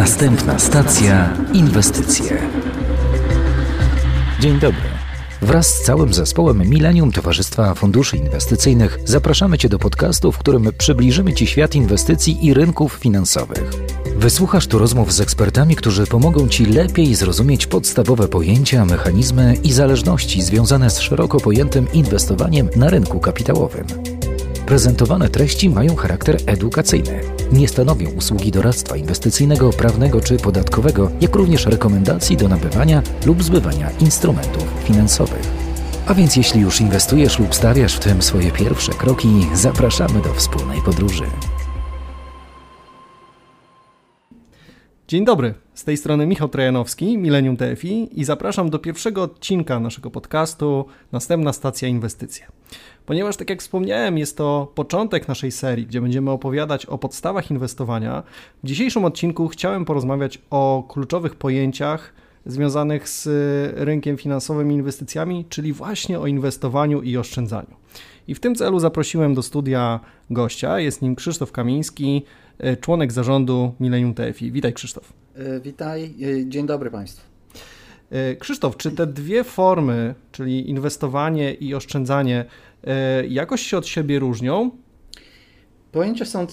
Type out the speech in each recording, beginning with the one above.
Następna stacja inwestycje. Dzień dobry. Wraz z całym zespołem Millennium Towarzystwa Funduszy Inwestycyjnych zapraszamy Cię do podcastu, w którym przybliżymy Ci świat inwestycji i rynków finansowych. Wysłuchasz tu rozmów z ekspertami, którzy pomogą Ci lepiej zrozumieć podstawowe pojęcia, mechanizmy i zależności związane z szeroko pojętym inwestowaniem na rynku kapitałowym. Prezentowane treści mają charakter edukacyjny. Nie stanowią usługi doradztwa inwestycyjnego, prawnego czy podatkowego, jak również rekomendacji do nabywania lub zbywania instrumentów finansowych. A więc jeśli już inwestujesz lub stawiasz w tym swoje pierwsze kroki, zapraszamy do wspólnej podróży. Dzień dobry, z tej strony Michał Trajanowski, Millennium TFI i zapraszam do pierwszego odcinka naszego podcastu Następna stacja inwestycje. Ponieważ, tak jak wspomniałem, jest to początek naszej serii, gdzie będziemy opowiadać o podstawach inwestowania, w dzisiejszym odcinku chciałem porozmawiać o kluczowych pojęciach związanych z rynkiem finansowym i inwestycjami, czyli właśnie o inwestowaniu i oszczędzaniu. I w tym celu zaprosiłem do studia gościa, jest nim Krzysztof Kamiński, członek zarządu Millennium TFI. Witaj Krzysztof. E, witaj, dzień dobry Państwu. Krzysztof, czy te dwie formy, czyli inwestowanie i oszczędzanie, jakoś się od siebie różnią? Pojęcia są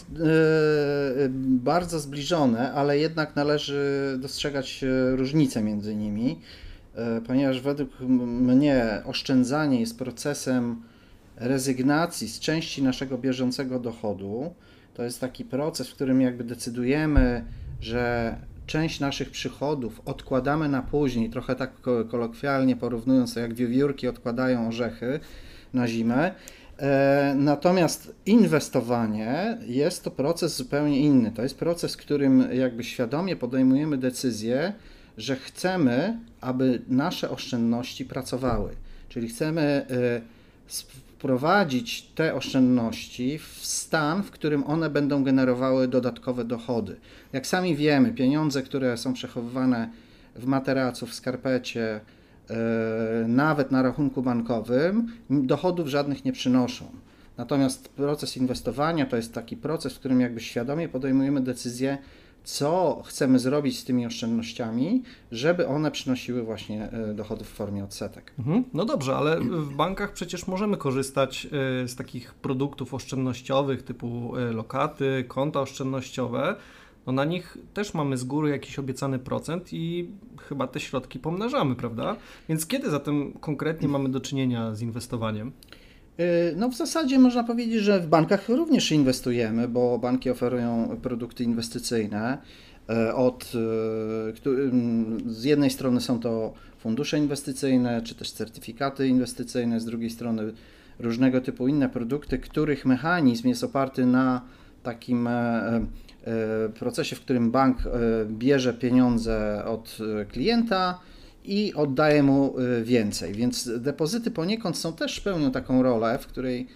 bardzo zbliżone, ale jednak należy dostrzegać różnice między nimi, ponieważ według mnie oszczędzanie jest procesem rezygnacji z części naszego bieżącego dochodu. To jest taki proces, w którym jakby decydujemy, że część naszych przychodów odkładamy na później, trochę tak kolokwialnie porównując to, jak wiewiórki odkładają orzechy na zimę. E, natomiast inwestowanie jest to proces zupełnie inny. To jest proces, w którym jakby świadomie podejmujemy decyzję, że chcemy, aby nasze oszczędności pracowały. Czyli chcemy e, wprowadzić te oszczędności w stan, w którym one będą generowały dodatkowe dochody. Jak sami wiemy, pieniądze, które są przechowywane w materacu, w skarpecie, nawet na rachunku bankowym, dochodów żadnych nie przynoszą. Natomiast proces inwestowania to jest taki proces, w którym jakby świadomie podejmujemy decyzję, co chcemy zrobić z tymi oszczędnościami, żeby one przynosiły właśnie e, dochody w formie odsetek. Mhm. No dobrze, ale w bankach przecież możemy korzystać e, z takich produktów oszczędnościowych typu e, lokaty, konta oszczędnościowe. No na nich też mamy z góry jakiś obiecany procent i chyba te środki pomnażamy, prawda? Więc kiedy zatem konkretnie mamy do czynienia z inwestowaniem? Y, no w zasadzie można powiedzieć, że w bankach również inwestujemy, bo banki oferują produkty inwestycyjne. Y, od, y, z jednej strony są to fundusze inwestycyjne, czy też certyfikaty inwestycyjne, z drugiej strony różnego typu inne produkty, których mechanizm jest oparty na takim e, e, procesie, w którym bank e, bierze pieniądze od klienta, i oddaje mu więcej. Więc depozyty poniekąd są też pełnią taką rolę, w której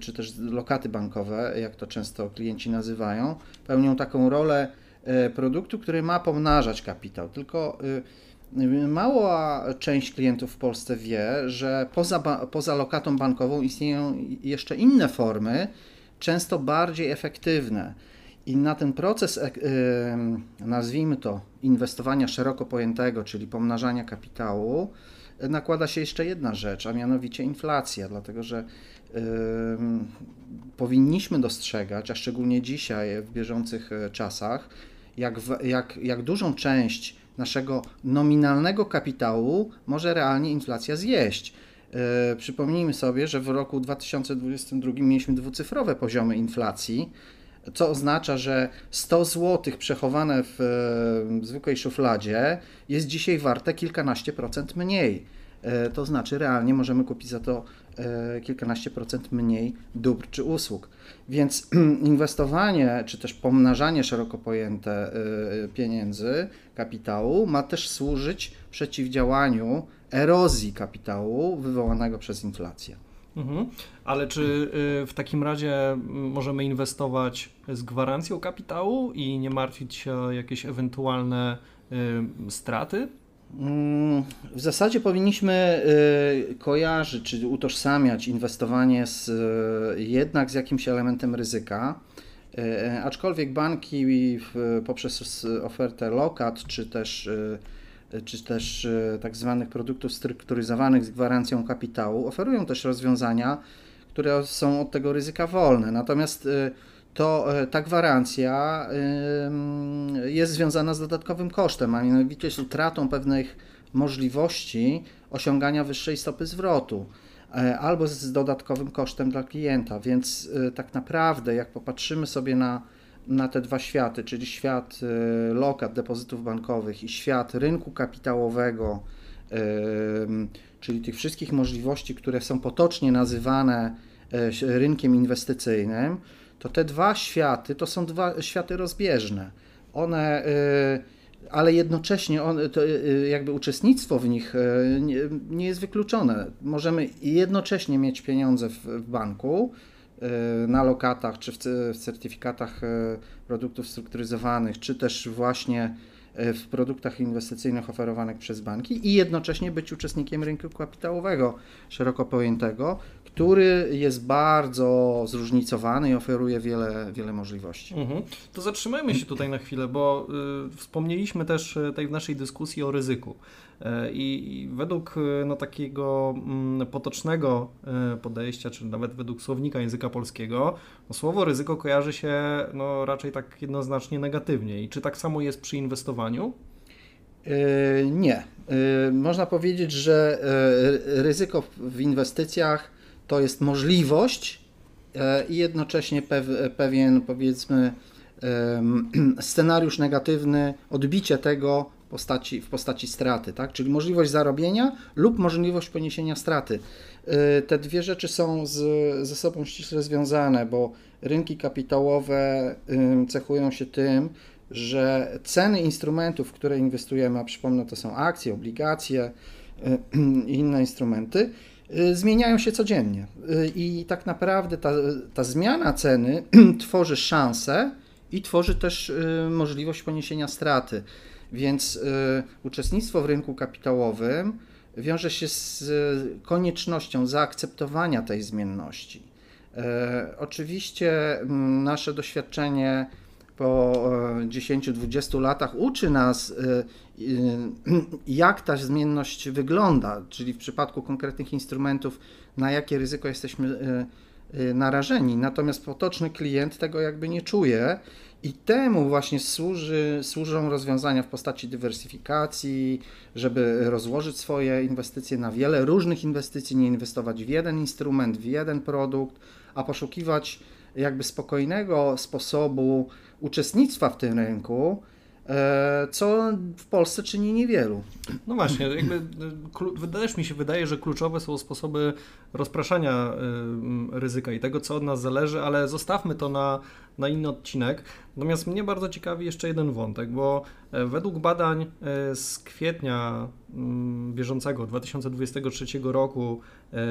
czy też lokaty bankowe, jak to często klienci nazywają, pełnią taką rolę produktu, który ma pomnażać kapitał. Tylko mała część klientów w Polsce wie, że poza, poza lokatą bankową istnieją jeszcze inne formy, często bardziej efektywne i na ten proces, e, nazwijmy to, inwestowania szeroko pojętego, czyli pomnażania kapitału, e, nakłada się jeszcze jedna rzecz, a mianowicie inflacja, dlatego że powinniśmy dostrzegać, a szczególnie dzisiaj w bieżących e, czasach, jak, jak, jak dużą część naszego nominalnego kapitału może realnie inflacja zjeść. Przypomnijmy sobie, że w roku 2022 mieliśmy dwucyfrowe poziomy inflacji co oznacza, że 100 zł przechowane w, w zwykłej szufladzie jest dzisiaj warte kilkanaście procent mniej. E, to znaczy, realnie możemy kupić za to e, kilkanaście procent mniej dóbr czy usług. Więc inwestowanie, czy też pomnażanie szeroko pojęte e, pieniędzy, kapitału, ma też służyć przeciwdziałaniu erozji kapitału wywołanego przez inflację. Mhm. Ale czy y, w takim razie możemy inwestować z gwarancją kapitału i nie martwić się o jakieś ewentualne y, straty? Mm, w zasadzie powinniśmy y, kojarzyć czy utożsamiać inwestowanie z, jednak z jakimś elementem ryzyka. Aczkolwiek banki poprzez ofertę lokat, czy też czy też tak zwanych produktów strukturyzowanych z gwarancją kapitału, oferują też rozwiązania, które są od tego ryzyka wolne. Natomiast to ta gwarancja jest związana z dodatkowym kosztem, a mianowicie z utratą pewnych możliwości osiągania wyższej stopy zwrotu e, albo z dodatkowym kosztem dla klienta. Więc e, tak naprawdę, jak popatrzymy sobie na, na te dwa światy, czyli świat e, lokat, depozytów bankowych i świat rynku kapitałowego, czyli tych wszystkich możliwości, które są potocznie nazywane rynkiem inwestycyjnym, to te dwa światy to są dwa światy rozbieżne. One ale jednocześnie to y, jakby uczestnictwo w nich y, nie, jest wykluczone. Możemy jednocześnie mieć pieniądze w, banku, y, na lokatach, czy w, certyfikatach produktów strukturyzowanych, czy też właśnie w produktach inwestycyjnych oferowanych przez banki i jednocześnie być uczestnikiem rynku kapitałowego szeroko pojętego, który jest bardzo zróżnicowany i oferuje wiele, wiele możliwości. Mhm. To zatrzymajmy się tutaj na chwilę, bo y, wspomnieliśmy też y, tutaj w naszej dyskusji o ryzyku. Y, I, według y, no, takiego mm, potocznego y, podejścia, czy nawet według słownika języka polskiego, no, słowo ryzyko kojarzy się no, raczej tak jednoznacznie negatywnie. I czy tak samo jest przy inwestowaniu? Nie. Można powiedzieć, że ryzyko w inwestycjach to jest możliwość e, i jednocześnie pewien, powiedzmy, scenariusz negatywny, odbicie tego postaci, w postaci straty, tak? czyli możliwość zarobienia lub możliwość poniesienia straty. E, te dwie rzeczy są z, ze sobą ściśle związane, bo rynki kapitałowe cechują się tym, że ceny instrumentów, w które inwestujemy, a przypomnę, to są akcje, obligacje i inne instrumenty, Y, zmieniają się codziennie. Y, I tak naprawdę ta, ta zmiana ceny tworzy szansę i tworzy też y, możliwość poniesienia straty. Więc uczestnictwo w rynku kapitałowym wiąże się z koniecznością zaakceptowania tej zmienności. Oczywiście mm, nasze doświadczenie po 10-20 latach uczy nas, jak ta zmienność wygląda, czyli w przypadku konkretnych instrumentów, na jakie ryzyko jesteśmy y, y, narażeni. Natomiast potoczny klient tego jakby nie czuje i temu właśnie służy, służą rozwiązania w postaci dywersyfikacji, żeby rozłożyć swoje inwestycje na wiele różnych inwestycji, nie inwestować w jeden instrument, w jeden produkt, a poszukiwać jakby spokojnego sposobu uczestnictwa w tym rynku, co w Polsce czyni niewielu. No właśnie, jakby też mi się wydaje, że kluczowe są sposoby rozpraszania y, ryzyka i tego, co od nas zależy, ale zostawmy to na, na inny odcinek. Natomiast mnie bardzo ciekawi jeszcze jeden wątek, bo e, według badań e, z kwietnia bieżącego 2023 roku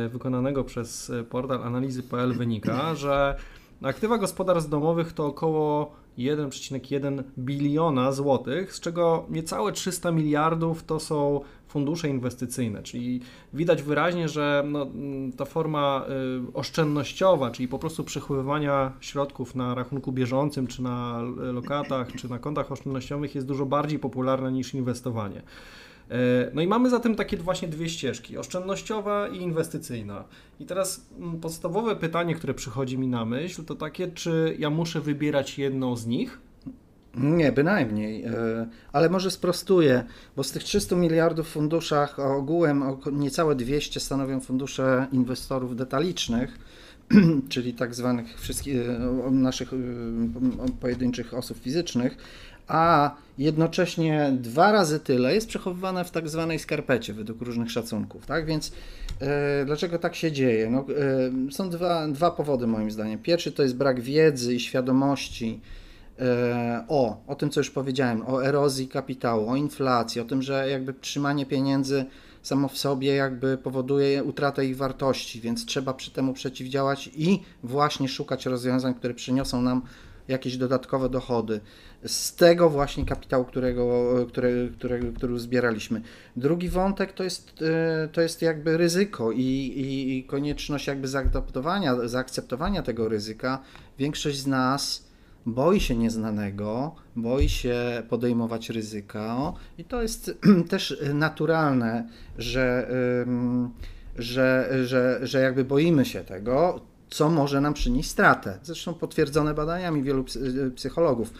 wykonanego przez portal analizy.pl wynika, że aktywa gospodarstw domowych to około 1,1 biliona złotych, z czego niecałe 300 miliardów to są fundusze inwestycyjne, czyli widać wyraźnie, że no, ta forma y, oszczędnościowa, czyli po prostu przechowywania środków na rachunku bieżącym, czy na lokatach, czy na kontach oszczędnościowych jest dużo bardziej popularna niż inwestowanie. E, no i mamy zatem takie właśnie dwie ścieżki, oszczędnościowa i inwestycyjna. I teraz mm, podstawowe pytanie, które przychodzi mi na myśl, to takie, czy ja muszę wybierać jedną z nich? Nie, bynajmniej, e, ale może sprostuję, bo z tych 300 miliardów funduszach ogółem niecałe 200 stanowią fundusze inwestorów detalicznych, czyli tak zwanych wszystkich e, naszych pojedynczych osób fizycznych, a jednocześnie dwa razy tyle jest przechowywane w tak zwanej skarpecie według różnych szacunków. Tak więc e, dlaczego tak się dzieje? No, e, są dwa, dwa powody moim zdaniem. Pierwszy to jest brak wiedzy i świadomości e, o, o tym, co już powiedziałem, o erozji kapitału, o inflacji, o tym, że jakby trzymanie pieniędzy samo w sobie jakby powoduje utratę ich wartości, więc trzeba przy temu przeciwdziałać i właśnie szukać rozwiązań, które przyniosą nam jakieś dodatkowe dochody z tego właśnie kapitału, którego, które, które, który zbieraliśmy. Drugi wątek to jest, e, to jest jakby ryzyko i, i, i konieczność jakby zaadaptowania, zaakceptowania tego ryzyka. Większość z nas boi się nieznanego, boi się podejmować ryzyko i to jest też naturalne, że, że, że, że jakby boimy się tego, co może nam przynieść stratę. Zresztą potwierdzone badaniami wielu psychologów.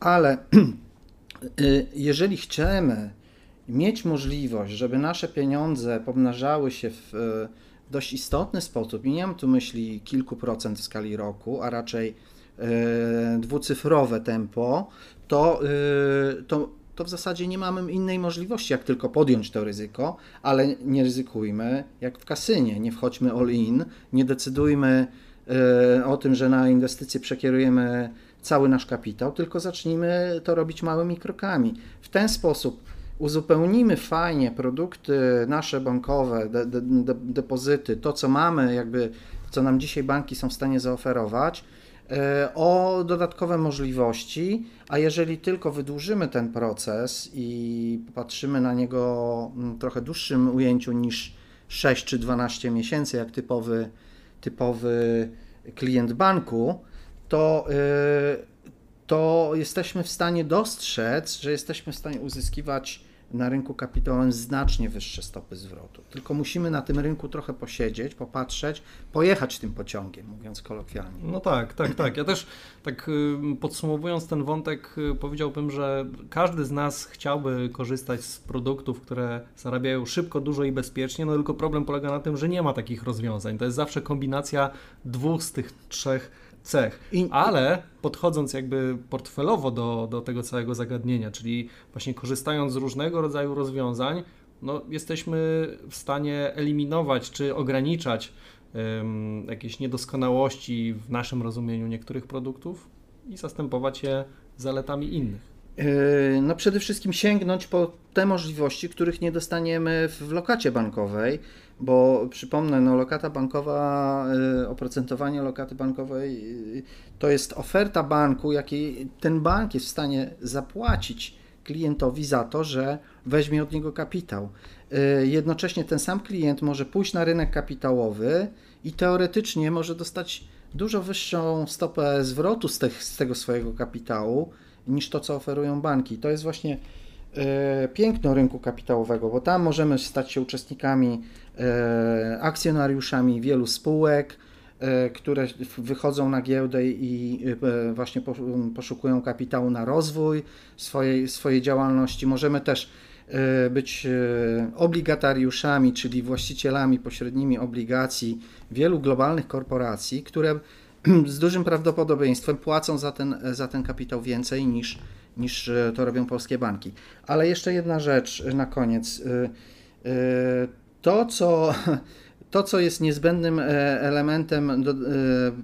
Ale y, jeżeli chcemy mieć możliwość, żeby nasze pieniądze pomnażały się w dość istotny sposób, i nie mam tu myśli kilku procent w skali roku, a raczej dwucyfrowe tempo, to, to, to w zasadzie nie mamy innej możliwości, jak tylko podjąć to ryzyko, ale nie ryzykujmy jak w kasynie, nie wchodźmy all in, nie decydujmy e, o tym, że na inwestycje przekierujemy cały nasz kapitał, tylko zacznijmy to robić małymi krokami. W ten sposób uzupełnimy fajnie produkty nasze bankowe, de, de, de, depozyty, to co mamy, jakby co nam dzisiaj banki są w stanie zaoferować, o dodatkowe możliwości, a jeżeli tylko wydłużymy ten proces i popatrzymy na niego w trochę dłuższym ujęciu niż 6 czy 12 miesięcy, jak typowy, typowy klient banku, to e, to jesteśmy w stanie dostrzec, że jesteśmy w stanie uzyskiwać na rynku kapitałowym znacznie wyższe stopy zwrotu. Tylko musimy na tym rynku trochę posiedzieć, popatrzeć, pojechać tym pociągiem, mówiąc kolokwialnie. No tak, tak, tak. Ja też tak y, podsumowując ten wątek, y, powiedziałbym, że każdy z nas chciałby korzystać z produktów, które zarabiają szybko, dużo i bezpiecznie, no tylko problem polega na tym, że nie ma takich rozwiązań. To jest zawsze kombinacja dwóch z tych trzech cech. Ale podchodząc jakby portfelowo do, do tego całego zagadnienia, czyli właśnie korzystając z różnego rodzaju rozwiązań, no, jesteśmy w stanie eliminować czy ograniczać um, jakieś niedoskonałości w naszym rozumieniu niektórych produktów i zastępować je zaletami innych. Yy, no przede wszystkim sięgnąć po te możliwości, których nie dostaniemy w lokacie bankowej, bo przypomnę, no lokata bankowa, y, oprocentowanie lokaty bankowej y, to jest oferta banku, jakiej ten bank jest w stanie zapłacić klientowi za to, że weźmie od niego kapitał. Y, jednocześnie ten sam klient może pójść na rynek kapitałowy i teoretycznie może dostać dużo wyższą stopę zwrotu z, tych, z tego swojego kapitału niż to, co oferują banki. To jest właśnie piękno rynku kapitałowego, bo tam możemy stać się uczestnikami E, akcjonariuszami wielu spółek, e, które wychodzą na giełdę i e, właśnie poszukują kapitału na rozwój swojej, swojej działalności. Możemy też być obligatariuszami, czyli właścicielami pośrednimi obligacji wielu globalnych korporacji, które z dużym prawdopodobieństwem płacą za ten, za ten kapitał więcej niż, niż to robią polskie banki. Ale jeszcze jedna rzecz na koniec to, co, to, co jest niezbędnym e, elementem do, e,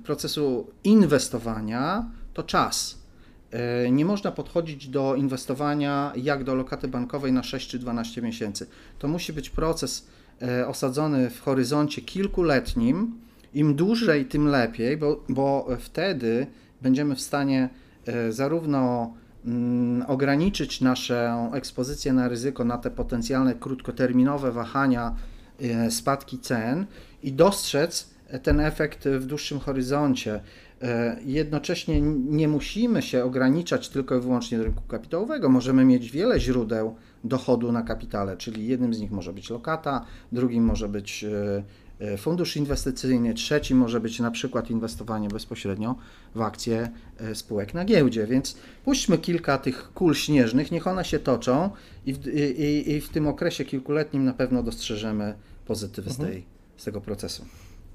procesu inwestowania, to czas. E, nie można podchodzić do inwestowania jak do lokaty bankowej na 6 czy 12 miesięcy. To musi być proces osadzony w horyzoncie kilkuletnim. Im dłużej, tym lepiej, bo, bo wtedy będziemy w stanie zarówno ograniczyć naszą ekspozycję na ryzyko, na te potencjalne krótkoterminowe wahania E, spadki cen i dostrzec ten efekt w dłuższym horyzoncie. E, jednocześnie nie musimy się ograniczać tylko i wyłącznie do rynku kapitałowego. Możemy mieć wiele źródeł dochodu na kapitale, czyli jednym z nich może być lokata, drugim może być e, fundusz inwestycyjny, trzecim może być na przykład inwestowanie bezpośrednio w akcje spółek na giełdzie. Więc puśćmy kilka tych kul śnieżnych, niech one się toczą i w, i, i w tym okresie kilkuletnim na pewno dostrzeżemy pozytywy mhm. z, tej, z tego procesu.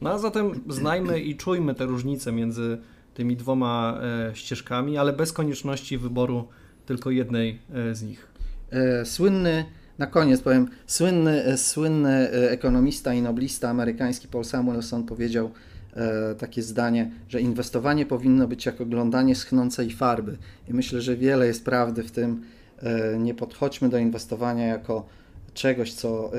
No a zatem znajmy i czujmy te różnice między tymi dwoma e, ścieżkami, ale bez konieczności wyboru tylko jednej e, z nich. E, słynny, na koniec powiem, słynny, e, słynny e, ekonomista i noblista amerykański Paul Samuelson powiedział e, takie zdanie, że inwestowanie powinno być jak oglądanie schnącej farby. I myślę, że wiele jest prawdy w tym. nie podchodźmy do inwestowania jako czegoś, co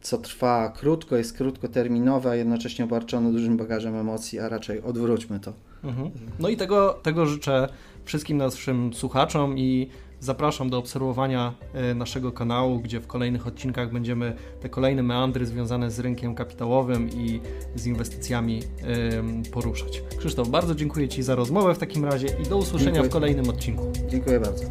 co trwa krótko, jest krótkoterminowe, a jednocześnie obarczone dużym bagażem emocji, a raczej odwróćmy to. Mhm. No i tego, tego życzę wszystkim naszym słuchaczom i Zapraszam do obserwowania e, naszego kanału, gdzie w kolejnych odcinkach będziemy te kolejne meandry związane z rynkiem kapitałowym i z inwestycjami poruszać. Krzysztof, bardzo dziękuję Ci za rozmowę w takim razie i do usłyszenia dziękuję. w kolejnym odcinku. Dziękuję bardzo.